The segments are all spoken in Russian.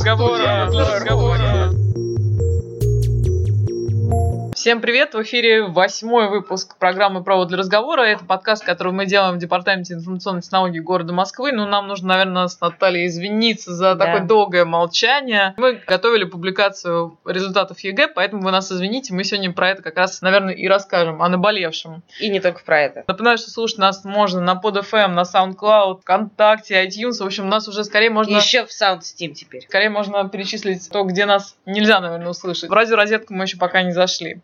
разговора. Для разговора. Всем привет! В эфире восьмой выпуск программы «Провод для разговора». Это подкаст, который мы делаем в Департаменте информационной технологии города Москвы. Ну, нам нужно, наверное, с Натальей извиниться за да. такое долгое молчание. Мы готовили публикацию результатов ЕГЭ, поэтому вы нас извините. Мы сегодня про это как раз, наверное, и расскажем, о наболевшем. И не только про это. Напоминаю, что слушать нас можно на PodFM, на SoundCloud, ВКонтакте, iTunes. В общем, нас уже скорее можно... Еще в SoundStream теперь. Скорее можно перечислить то, где нас нельзя, наверное, услышать. В радиорозетку мы еще пока не зашли.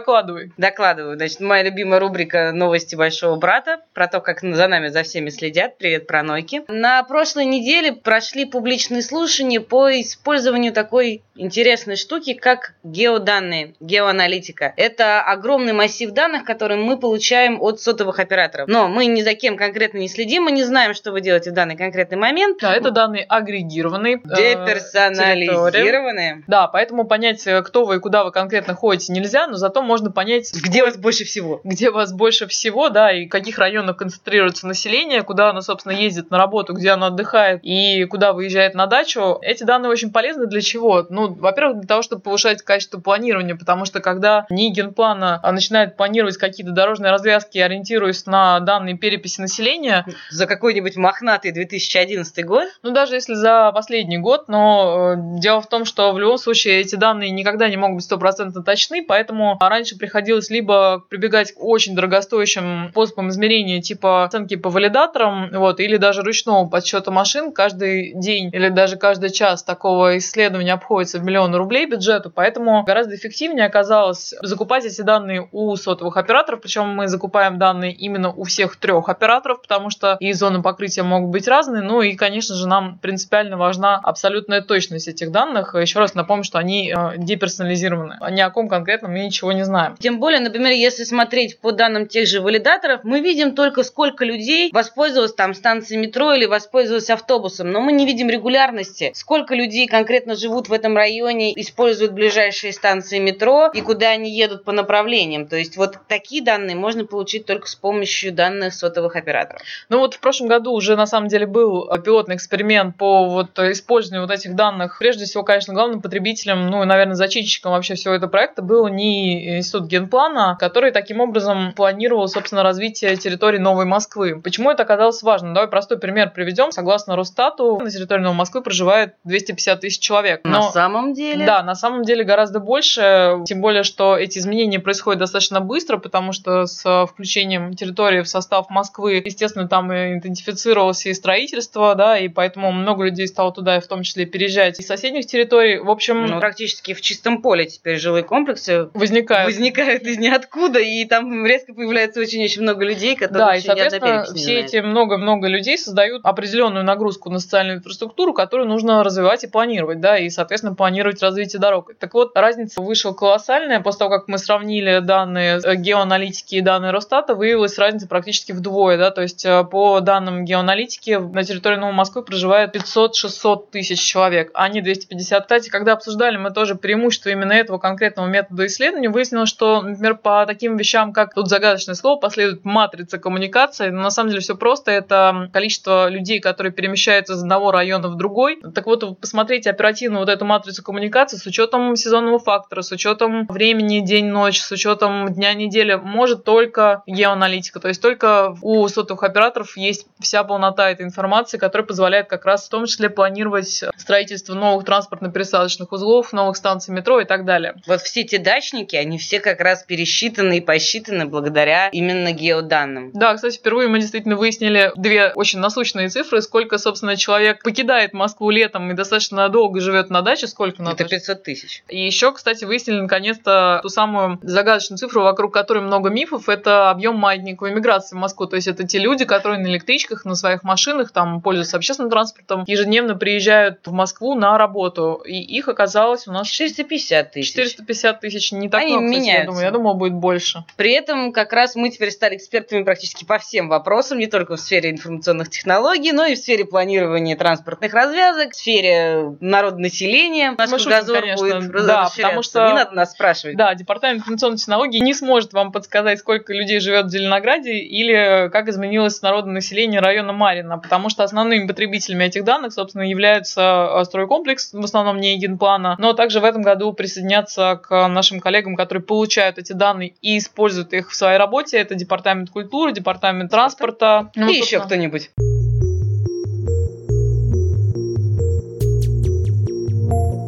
Докладывай. Докладываю. Значит, моя любимая рубрика «Новости большого брата» про то, как за нами, за всеми следят. Привет, пронойки. На прошлой неделе прошли публичные слушания по использованию такой интересной штуки, как геоданные, геоаналитика. Это огромный массив данных, который мы получаем от сотовых операторов. Но мы ни за кем конкретно не следим, мы не знаем, что вы делаете в данный конкретный момент. Да, это данные агрегированные. Э, Деперсонализированные. Да, поэтому понять, э, кто вы и куда вы конкретно ходите, нельзя, но зато можно понять, где вас больше всего. Где вас больше всего, да, и в каких районах концентрируется население, куда оно, собственно, ездит на работу, где оно отдыхает и куда выезжает на дачу. Эти данные очень полезны для чего? Ну, во-первых, для того, чтобы повышать качество планирования, потому что когда НИИ генплана а, начинает планировать какие-то дорожные развязки, ориентируясь на данные переписи населения... За какой-нибудь мохнатый 2011 год? Ну, даже если за последний год, но э, дело в том, что в любом случае эти данные никогда не могут быть стопроцентно точны, поэтому раньше приходилось либо прибегать к очень дорогостоящим способам измерения, типа оценки по валидаторам, вот, или даже ручного подсчета машин. Каждый день или даже каждый час такого исследования обходится в миллион рублей бюджету, поэтому гораздо эффективнее оказалось закупать эти данные у сотовых операторов, причем мы закупаем данные именно у всех трех операторов, потому что и зоны покрытия могут быть разные, ну и, конечно же, нам принципиально важна абсолютная точность этих данных. Еще раз напомню, что они э, деперсонализированы. Ни о ком конкретно мы ничего ничего не знаем. Тем более, например, если смотреть по данным тех же валидаторов, мы видим только сколько людей воспользовалось там станцией метро или воспользовалось автобусом, но мы не видим регулярности, сколько людей конкретно живут в этом районе, используют ближайшие станции метро и куда они едут по направлениям. То есть вот такие данные можно получить только с помощью данных сотовых операторов. Ну вот в прошлом году уже на самом деле был пилотный эксперимент по вот использованию вот этих данных. Прежде всего, конечно, главным потребителем, ну и, наверное, зачинщиком вообще всего этого проекта был не институт генплана, который таким образом планировал, собственно, развитие территории Новой Москвы. Почему это оказалось важным? Давай простой пример приведем. Согласно Росстату, на территории Новой Москвы проживает 250 тысяч человек. Но, на самом деле? Да, на самом деле гораздо больше, тем более, что эти изменения происходят достаточно быстро, потому что с включением территории в состав Москвы, естественно, там идентифицировалось и строительство, да, и поэтому много людей стало туда, в том числе, переезжать из соседних территорий. В общем... Ну, практически в чистом поле теперь жилые комплексы возникают возникают. Из ниоткуда, и там резко появляется очень-очень много людей, которые Да, и, соответственно, все эти много-много людей создают определенную нагрузку на социальную инфраструктуру, которую нужно развивать и планировать, да, и, соответственно, планировать развитие дорог. Так вот, разница вышла колоссальная. После того, как мы сравнили данные геоаналитики и данные Росстата, выявилась разница практически вдвое, да, то есть э, по данным геоаналитики на территории Новой Москвы проживает 500-600 тысяч человек, а не 250. Кстати, когда обсуждали мы тоже преимущество именно этого конкретного метода исследования, выяснилось, что, например, по таким вещам, как тут загадочное слово, последует матрица коммуникации. Но на самом деле все просто. Это количество людей, которые перемещаются из одного района в другой. Так вот, посмотрите оперативно вот эту матрицу коммуникации с учетом сезонного фактора, с учетом времени день-ночь, с учетом дня недели. Может только геоаналитика. То есть только у сотовых операторов есть вся полнота этой информации, которая позволяет как раз в том числе планировать строительство новых транспортно-пересадочных узлов, новых станций метро и так далее. Вот все эти дачники, они все как раз пересчитаны и посчитаны благодаря именно геоданным. Да, кстати, впервые мы действительно выяснили две очень насущные цифры, сколько, собственно, человек покидает Москву летом и достаточно долго живет на даче, сколько надо? Это 500 тысяч. И еще, кстати, выяснили наконец-то ту самую загадочную цифру, вокруг которой много мифов, это объем маятниковой миграции в Москву. То есть это те люди, которые на электричках, на своих машинах, там пользуются общественным транспортом, ежедневно приезжают в Москву на работу. И их оказалось у нас 450 тысяч. 450 тысяч, не так Они кстати, меняются. Я думаю, я думаю, будет больше. При этом как раз мы теперь стали экспертами практически по всем вопросам, не только в сфере информационных технологий, но и в сфере планирования транспортных развязок, в сфере народонаселения. Наш Мы шутим, кругозор конечно. будет Да, потому что- Не надо нас спрашивать. Да, Департамент информационных технологий не сможет вам подсказать, сколько людей живет в Зеленограде или как изменилось народное население района Марина, потому что основными потребителями этих данных, собственно, являются э, стройкомплекс, в основном не Егенплана, но также в этом году присоединятся к нашим коллегам, которые получают эти данные и используют их в своей работе. Это Департамент культуры, Департамент транспорта. Ну, И еще кто-нибудь.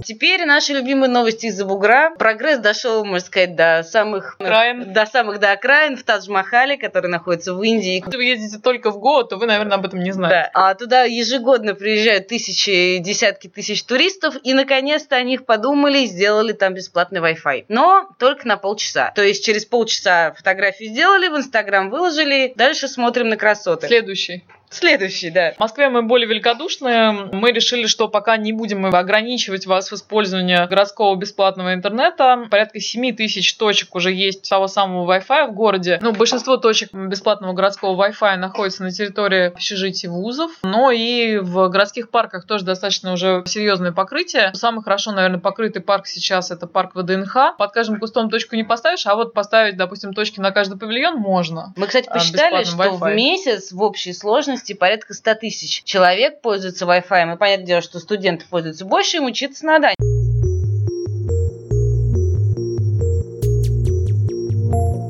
Теперь наши любимые новости из-за бугра. Прогресс дошел, можно сказать, до самых Окраин. до самых до окраин в Тадж-Махале, который находится в Индии. Если вы ездите только в Гоа, то вы, наверное, об этом не знаете. Да. А туда ежегодно приезжают тысячи, десятки тысяч туристов, и наконец-то о них подумали и сделали там бесплатный Wi-Fi. Но только на полчаса. То есть через полчаса фотографию сделали, в Инстаграм выложили, дальше смотрим на красоты. Следующий. Следующий, да. В Москве мы более великодушные. Мы решили, что пока не будем ограничивать вас в использовании городского бесплатного интернета. Порядка 7 тысяч точек уже есть того самого Wi-Fi в городе. Ну, большинство точек бесплатного городского Wi-Fi находится на территории общежитий вузов. Но и в городских парках тоже достаточно уже серьезное покрытие. Самый хорошо, наверное, покрытый парк сейчас это парк ВДНХ. Под каждым кустом точку не поставишь, а вот поставить, допустим, точки на каждый павильон можно. Мы, кстати, А, посчитали, что в месяц в общей сложности порядка 100 тысяч человек пользуются Wi-Fi. И понятное дело, что студенты пользуются больше, им учиться надо.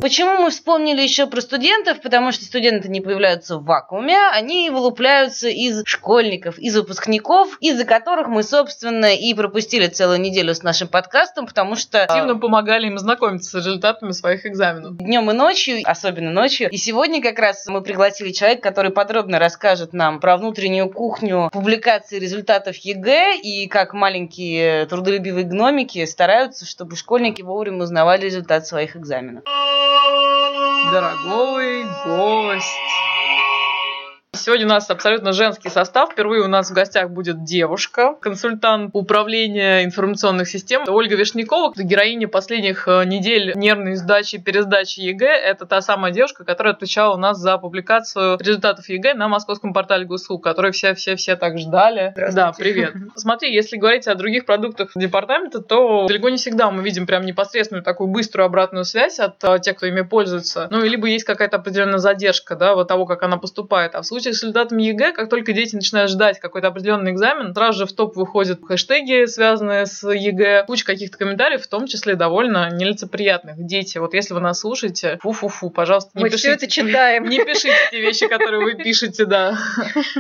Почему мы вспомнили еще про студентов? Потому что студенты не появляются в вакууме, они вылупляются из школьников, из выпускников, из-за которых мы, собственно, и пропустили целую неделю с нашим подкастом, потому что... Активно помогали им знакомиться с результатами своих экзаменов. Днем и ночью, особенно ночью. И сегодня как раз мы пригласили человека, который подробно расскажет нам про внутреннюю кухню публикации результатов ЕГЭ и как маленькие трудолюбивые гномики стараются, чтобы школьники вовремя узнавали результат своих экзаменов. Дорогой гость. Сегодня у нас абсолютно женский состав. Впервые у нас в гостях будет девушка, консультант управления информационных систем. Ольга Вишнякова, героиня последних э, недель нервной сдачи и пересдачи ЕГЭ. Это та самая девушка, которая отвечала у нас за публикацию результатов ЕГЭ на московском портале Госуслуг, который все-все-все так ждали. Да, привет. Смотри, если говорить о других продуктах департамента, то далеко не всегда мы видим прям непосредственную такую быструю обратную связь от э, тех, кто ими пользуется. Ну, либо есть какая-то определенная задержка, да, вот того, как она поступает. А в случае с результатами ЕГЭ, как только дети начинают ждать какой-то определенный экзамен, сразу же в топ выходят хэштеги, связанные с ЕГЭ, куча каких-то комментариев, в том числе довольно нелицеприятных. Дети, вот если вы нас слушаете, фу-фу-фу, пожалуйста, не Мы пишите. все это читаем. Не пишите те вещи, которые вы пишете, да.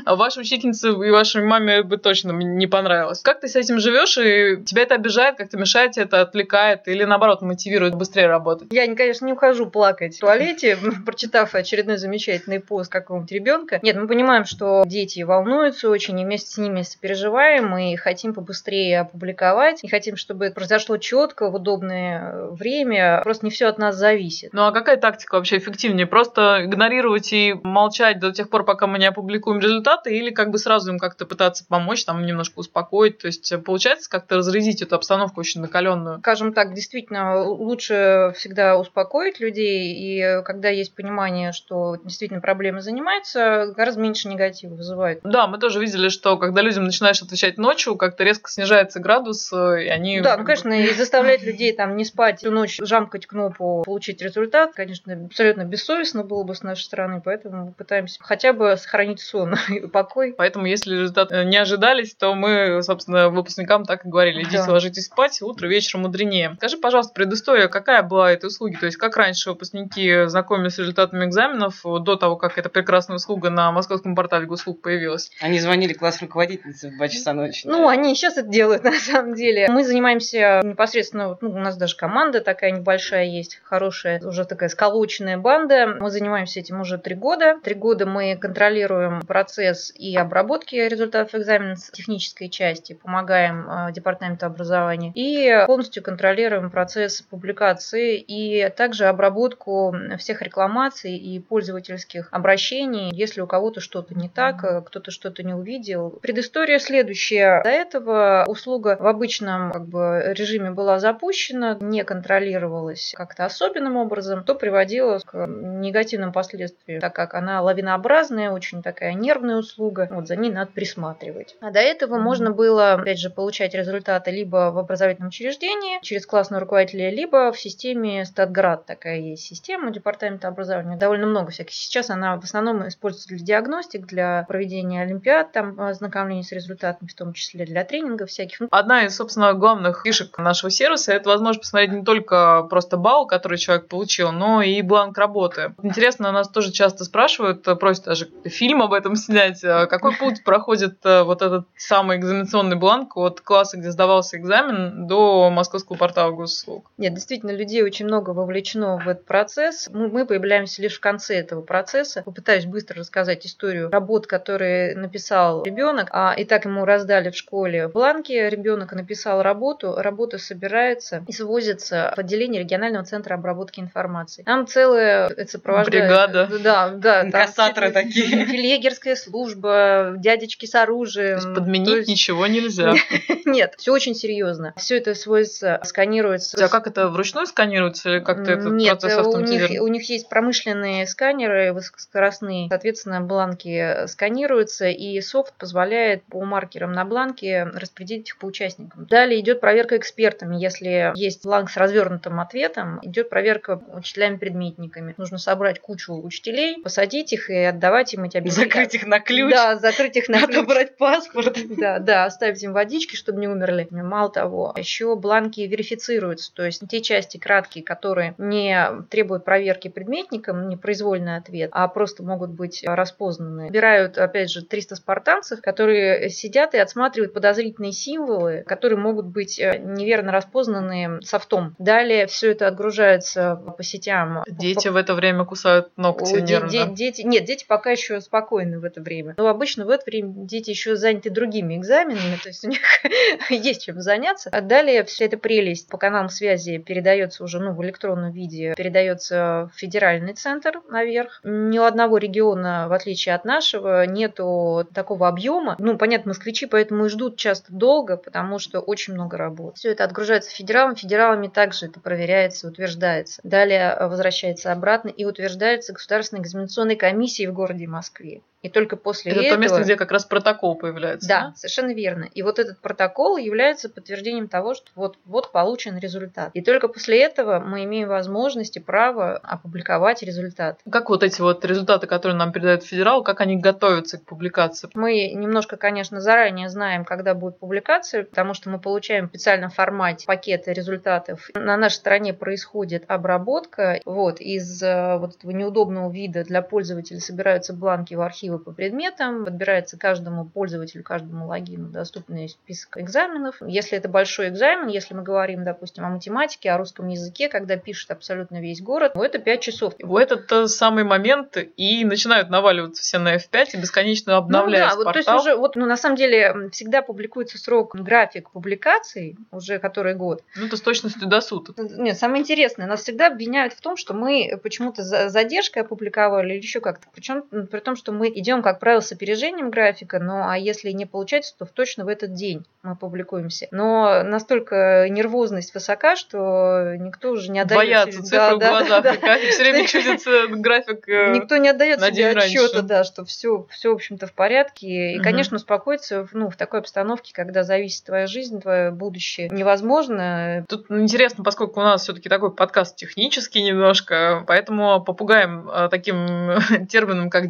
А вашей учительнице и вашей маме бы точно не понравилось. Как ты с этим живешь, и тебя это обижает, как-то мешает, это отвлекает, или наоборот мотивирует быстрее работать? Я, конечно, не ухожу плакать в туалете, прочитав очередной замечательный пост какого-нибудь ребенка. Нет, мы понимаем, что дети волнуются очень, и вместе с ними сопереживаем, и хотим побыстрее опубликовать, и хотим, чтобы это произошло четко, в удобное время. Просто не все от нас зависит. Ну а какая тактика вообще эффективнее? Просто игнорировать и молчать до тех пор, пока мы не опубликуем результаты, или как бы сразу им как-то пытаться помочь, там немножко успокоить? То есть э, получается как-то разрядить эту обстановку очень накаленную? Скажем так, действительно, лучше всегда успокоить людей, и когда есть понимание, что действительно проблема занимается, гораздо меньше негатива вызывает. Да, мы тоже видели, что когда людям начинаешь отвечать ночью, как-то резко снижается градус, э, и они... Да, ну, конечно, и заставлять людей там не спать всю ночь, жамкать кнопку, получить результат, конечно, абсолютно бессовестно было бы с нашей стороны, поэтому мы пытаемся хотя бы сохранить сон и покой. Поэтому, если результаты не ожидались, то мы, собственно, выпускникам так и говорили. Идите, Да. ложитесь спать, утро вечером мудренее. Скажи, пожалуйста, предыстория, какая была этой услуги? То есть, как раньше выпускники знакомились с результатами экзаменов до того, как эта прекрасная услуга на московском портале госуслуг появилась? Они звонили классной руководительнице в 2 часа ночи. Ну, они сейчас это делают, на самом деле. Мы занимаемся непосредственно, ну, у нас даже команда такая небольшая есть, хорошая, уже такая сколоченная банда. Мы занимаемся этим уже три года. Три года мы контролируем процесс и обработки результатов экзамена с технической части, помогаем э, департаменту образования и полностью контролируем процесс публикации и также обработку всех рекламаций и пользовательских обращений, если у кого-то кого-то что-то не так, э, кто-то что-то не увидел. Предыстория следующая. До этого услуга в обычном как бы, режиме была запущена, не контролировалась как-то особенным образом, то приводило к негативным последствиям, так как она лавинообразная, очень такая нервная услуга, вот за ней надо присматривать. А до этого можно было, опять же, получать результаты либо в образовательном учреждении через классного руководителя, либо в системе Статград. Такая есть система департамента образования. Довольно много всяких. Сейчас она в основном используется для диагностик, для проведения олимпиад, там ознакомления с результатами, в том числе для тренингов всяких. Ну, Одна из, собственно, главных фишек нашего сервиса – это возможность посмотреть не только просто балл, который человек получил, но и бланк работы. Интересно, нас тоже часто спрашивают, просят даже фильм об этом снять. А какой путь проходит э, вот этот самый экзаменационный бланк от класса, где сдавался экзамен, до московского портала госуслуг? Нет, действительно, людей очень много вовлечено в этот процесс. Мы, мы появляемся лишь в конце этого процесса. Попытаюсь быстро рассказать историю работ, которые написал ребенок. А, и так ему раздали в школе бланки. Ребенок написал работу. Работа собирается и свозится в отделение регионального центра обработки информации. Там целая это сопровождает... Бригада. Да, да. Инкассаторы такие. Филегерская служба, дядечки с оружием. То есть подменить То есть... ничего нельзя. Нет, все очень серьезно. Все это сводится, сканируется. А как это вручную сканируется или как-то этот Нет, процесс автоматизирован? У них, у них есть промышленные сканеры высокоскоростные. Соответственно, бланки сканируются, и софт позволяет по маркерам на бланке распределить их по участникам. Далее идет проверка экспертами. Если есть бланк с развернутым ответом, идет проверка учителями-предметниками. Нужно собрать кучу учителей, посадить их и отдавать им эти объяснения. Закрыть их на ключ. Да, закрыть их на ключ. Отобрать паспорт. Да, да, оставить им водички, чтобы не умерли. Мало того, еще бланки верифицируются, то есть те части краткие, которые не требуют проверки предметникам, не произвольный ответ, а просто могут быть распознаны. Убирают, опять же, 300 спартанцев, которые сидят и отсматривают подозрительные символы, которые могут быть э, неверно распознаны софтом. Далее все это отгружается по сетям. Дети в это время кусают ногти нервно. Де- дети, нет, дети пока еще спокойны в это время. Но обычно в это время дети еще заняты другими экзаменами, то есть у них есть чем заняться. А далее вся эта прелесть по каналам связи передается уже ну, в электронном виде, передается в федеральный центр наверх. Ни у одного региона, в отличие от нашего, нету такого объема. Ну, понятно, москвичи поэтому и ждут часто долго, потому что очень много работы. Все это отгружается федералам, федералами также это проверяется, утверждается. Далее возвращается обратно и утверждается Государственной экзаменационной комиссией в городе Москве. И только после это этого... Это то место, где как раз протокол появляется. Да, да, совершенно верно. И вот этот протокол является подтверждением того, что вот, вот получен результат. И только после этого мы имеем возможность и право опубликовать результат. Как вот эти вот результаты, которые нам передает федерал, как они готовятся к публикации? Мы немножко, конечно, заранее знаем, когда будет публикация, потому что мы получаем в специальном формате пакеты результатов. На нашей стороне происходит обработка. Вот, из э, вот этого неудобного вида для пользователя собираются бланки в архив альтернативы по предметам, подбирается каждому пользователю, каждому логину доступный список экзаменов. Если это большой экзамен, если мы говорим, допустим, о математике, о русском языке, когда пишет абсолютно весь город, то это 5 часов. В этот самый момент и начинают наваливаться все на F5 и бесконечно обновляются ну, да, вот, то есть уже, вот, ну, на самом деле, всегда публикуется срок, график публикаций, уже который год. Ну, это с точностью до суток. Нет, самое интересное, нас всегда обвиняют в том, что мы почему-то задержкой опубликовали или еще как-то. Причем при том, что мы идем, как правило, с опережением графика, ну а если не получается, то точно в этот день мы публикуемся. Но настолько нервозность высока, что никто уже не отдает... Боятся цифры да, в глазах, да, да. все время чудится график э, Никто не отдает себе отчета, да, что все, все, в общем-то, в порядке. И, угу. конечно, успокоиться ну, в такой обстановке, когда зависит твоя жизнь, твое будущее, невозможно. Тут интересно, поскольку у нас все-таки такой подкаст технический немножко, поэтому попугаем э, таким термином, как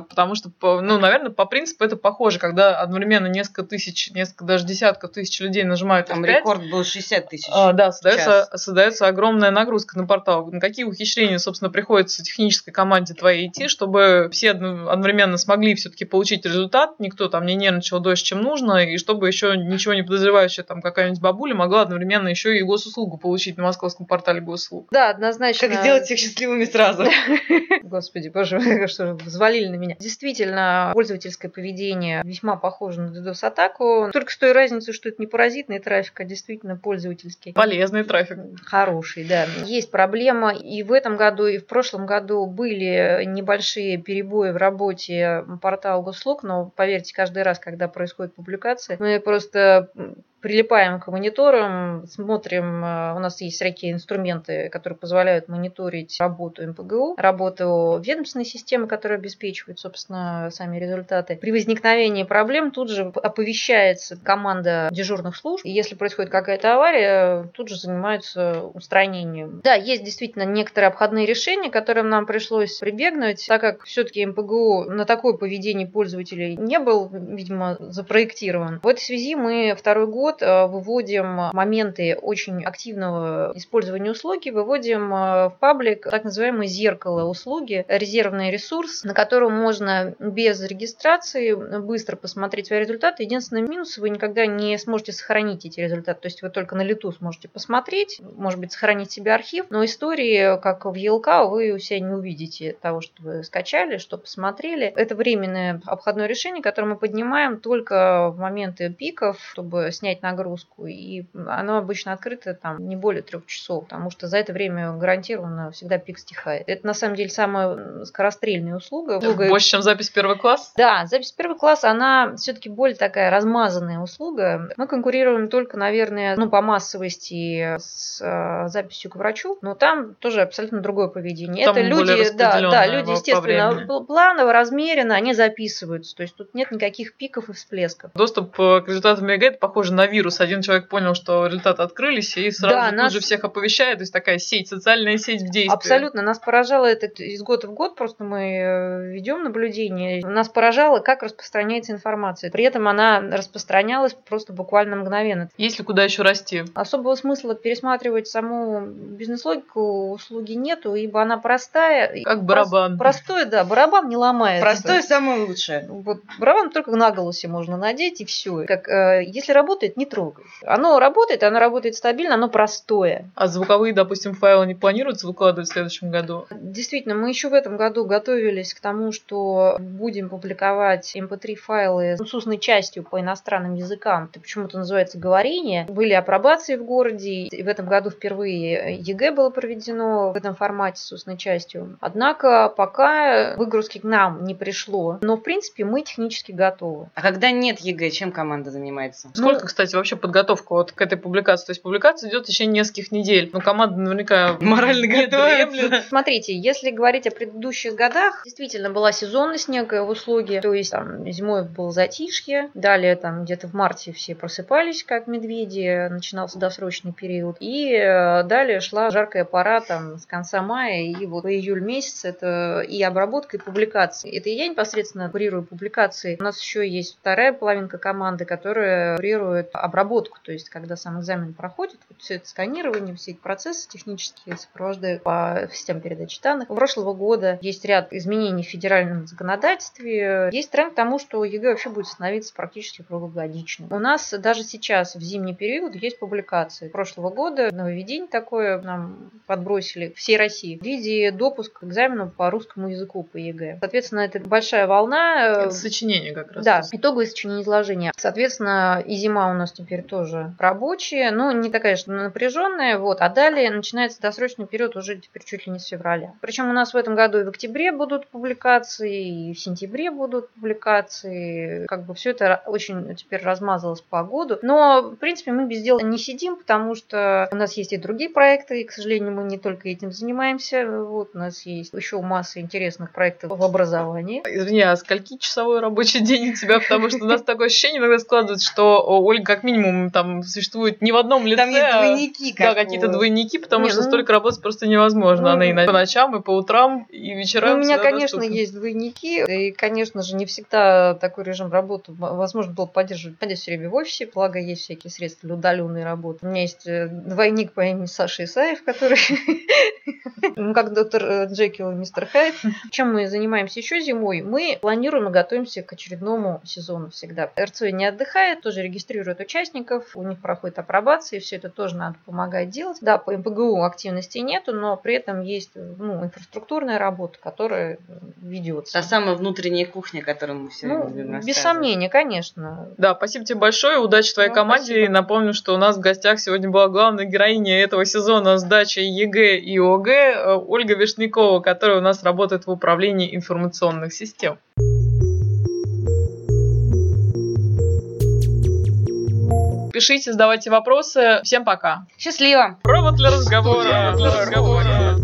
Потому что, ну, наверное, по принципу это похоже, когда одновременно несколько тысяч, несколько даже десятков тысяч людей нажимают Там F5. рекорд был 60 тысяч. А, да, создается, создается огромная нагрузка на портал. На какие ухищрения, собственно, приходится технической команде твоей идти, чтобы все одновременно смогли все-таки получить результат, никто там не нервничал дольше, чем нужно, и чтобы еще ничего не подозревающая там какая-нибудь бабуля могла одновременно еще и госуслугу получить на московском портале госуслуг. Да, однозначно. Как сделать всех счастливыми сразу. Господи, боже, что взвалили на меня. Действительно, пользовательское поведение весьма похоже на DDoS-атаку, только с той разницей, что это не паразитный трафик, а действительно пользовательский. Полезный трафик. Хороший, да. Есть проблема, и в этом году, и в прошлом году были небольшие перебои в работе портала госуслуг, но поверьте, каждый раз, когда происходит публикация, мы просто прилипаем к мониторам, смотрим, э, у нас есть всякие инструменты, которые позволяют мониторить работу МПГУ, работу ведомственной системы, которая обеспечивает, собственно, сами результаты. При возникновении проблем тут же оповещается команда дежурных служб, и если происходит какая-то авария, тут же занимаются устранением. Да, есть действительно некоторые обходные решения, которым нам пришлось прибегнуть, так как все-таки МПГУ на такое поведение пользователей не был, видимо, запроектирован. В этой связи мы второй год год э, выводим моменты очень активного использования услуги, выводим э, в паблик так называемое зеркало услуги, резервный ресурс, на котором можно без регистрации быстро посмотреть свои результаты. Единственный минус, вы никогда не сможете сохранить эти результаты, то есть вы только на лету сможете посмотреть, может быть, сохранить себе архив, но истории, как в ELK, вы у себя не увидите того, что вы скачали, что посмотрели. Это временное обходное решение, которое мы поднимаем только в моменты пиков, чтобы снять нагрузку. И оно обычно открыто там не более трех часов, потому что за это время гарантированно всегда пик стихает. Это на самом деле самая скорострельная услуга. услуга... Больше, чем запись первый класс? Да, запись первый класс, она все-таки более такая размазанная услуга. Мы конкурируем только, наверное, ну, по массовости с э, записью к врачу, но там тоже абсолютно другое поведение. Там это люди, да, да, люди, естественно, планово, размеренно, они записываются. То есть тут нет никаких пиков и всплесков. Доступ э, к результатам ЕГЭ это похоже на вирус. Один человек понял, что результаты открылись, и сразу да, нас... же всех оповещает. То есть такая сеть, социальная сеть в действии. Абсолютно. Нас поражало это из года в год, просто мы э, ведем наблюдение. Нас поражало, как распространяется информация. При этом она распространялась просто буквально мгновенно. Есть ли куда еще расти? Особого смысла пересматривать саму бизнес-логику услуги нету, ибо она простая. Как барабан. Простой, да, барабан не ломается. Простой самое лучшее. Вот барабан только на голосе можно надеть и все. Как, э, если работает, не трогай. Оно работает, оно работает стабильно, оно простое. А звуковые, допустим, файлы не планируется выкладывать в следующем году? Действительно, мы еще в этом году готовились к тому, что будем публиковать MP3 эм файлы с устной частью по иностранным языкам. Это почему-то называется говорение. Были апробации в городе. И в этом году впервые ЕГЭ было проведено в этом формате с устной частью. Однако пока выгрузки к нам не пришло. Но, в принципе, мы технически готовы. А когда нет ЕГЭ, чем команда занимается? Сколько, ну, кстати, вообще подготовка вот к этой публикации? То есть публикация идет в течение нескольких недель. Но команда наверняка морально готовится. Смотрите, если говорить о предыдущих годах, действительно была сезонность некая в услуге. То есть там зимой было затишье, далее там где-то в марте все просыпались как медведи, начинался досрочный период. И э, далее шла жаркая пора там с конца мая и вот по июль месяц это и обработка, и публикации. Это я непосредственно курирую публикации. У нас еще есть вторая половинка команды, которая курирует обработку, то есть когда сам экзамен проходит, вот все это сканирование, все эти процессы технические сопровождают по системе передачи данных. У прошлого года есть ряд изменений в федеральном законодательстве. Есть тренд к тому, что ЕГЭ вообще будет становиться практически круглогодичным. У нас даже сейчас в зимний период есть публикации. Прошлого года нововведение такое нам подбросили всей России в виде допуска к экзамену по русскому языку по ЕГЭ. Соответственно, это большая волна. Э, это сочинение как раз. Да, итоговое сочинение изложения. Соответственно, и зима у нас теперь тоже рабочие, но не такая, что напряженная. Вот. А далее начинается досрочный период уже теперь чуть ли не с февраля. Причем у нас в этом году и в октябре будут публикации, и в сентябре будут публикации. Как бы все это очень теперь размазалось по году. Но, в принципе, мы без дела не сидим, потому что у нас есть и другие проекты, и, к сожалению, мы не только этим занимаемся. Вот у нас есть еще масса интересных проектов в образовании. Извини, а скольки часовой рабочий день у тебя? Потому что у нас такое ощущение иногда складывается, что Ольга как минимум там существует не в одном лице. Там есть а двойники. Как да, какие-то двойники, потому не, что ну, столько работать просто невозможно. Ну, Она и по ночам, и по утрам, и вечерам. Ну, у меня, конечно, доступна. есть двойники. И, конечно же, не всегда такой режим работы возможно было поддерживать. Ходя все время в офисе, благо есть всякие средства для удаленной работы. У меня есть э, двойник по имени Саша Исаев, который ну, как доктор э, Джекил и мистер Хайд. Чем мы занимаемся еще зимой? Мы планируем и готовимся к очередному сезону всегда. РЦ не отдыхает, тоже регистрирует участников, у них проходит апробация, и все это тоже надо помогать делать. Да, по МПГУ активности нету, но при этом есть ну, инфраструктурная работа, которая ведется. Та самая внутренняя кухня, которую мы все ну, любим Без сомнения, конечно. Да, спасибо тебе большое, удачи твоей ну, команде. Спасибо. И напомню, что у нас в гостях сегодня была главная героиня этого сезона сдачи ЕГЭ и ОГЭ э, Ольга Вишнякова, которая у нас работает в управлении информационных систем. Пишите, задавайте вопросы. Всем пока. Счастливо. Провод для разговора. Для разговора.